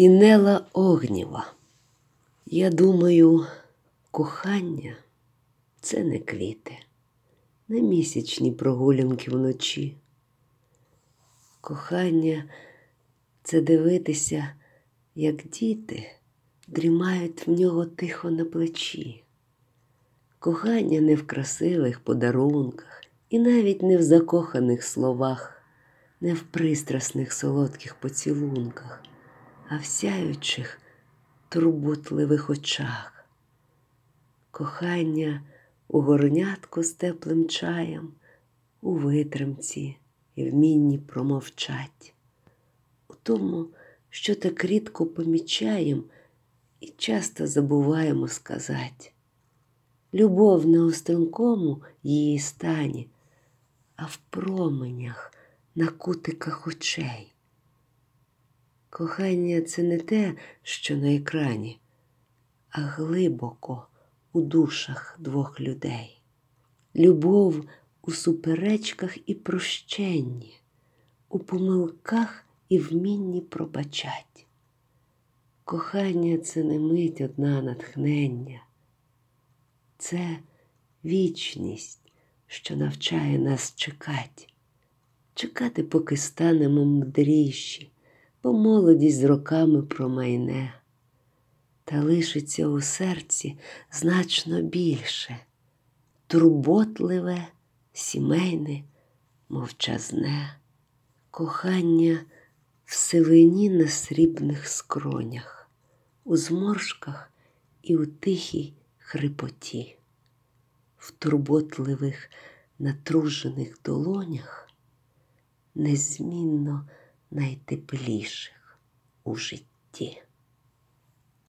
Інела Огніва. Я думаю, кохання це не квіти, не місячні прогулянки вночі. Кохання це дивитися, як діти дрімають в нього тихо на плечі. Кохання не в красивих подарунках і навіть не в закоханих словах, не в пристрасних солодких поцілунках а в сяючих, турботливих очах. Кохання у горнятку з теплим чаєм, у витримці і вмінні промовчать, у тому, що так рідко помічаєм і часто забуваємо сказати. Любов не у стрункому її стані, а в променях на кутиках очей. Кохання це не те, що на екрані, а глибоко у душах двох людей. Любов у суперечках і прощенні, у помилках і вмінні пробачать. Кохання це не мить одна натхнення, це вічність, що навчає нас чекати, чекати, поки станемо мудріші бо молодість з роками промайне, та лишиться у серці значно більше, турботливе, сімейне, мовчазне, кохання в сивині на срібних скронях, у зморшках і у тихій хрипоті, в турботливих натружених долонях незмінно найтепліших у житті.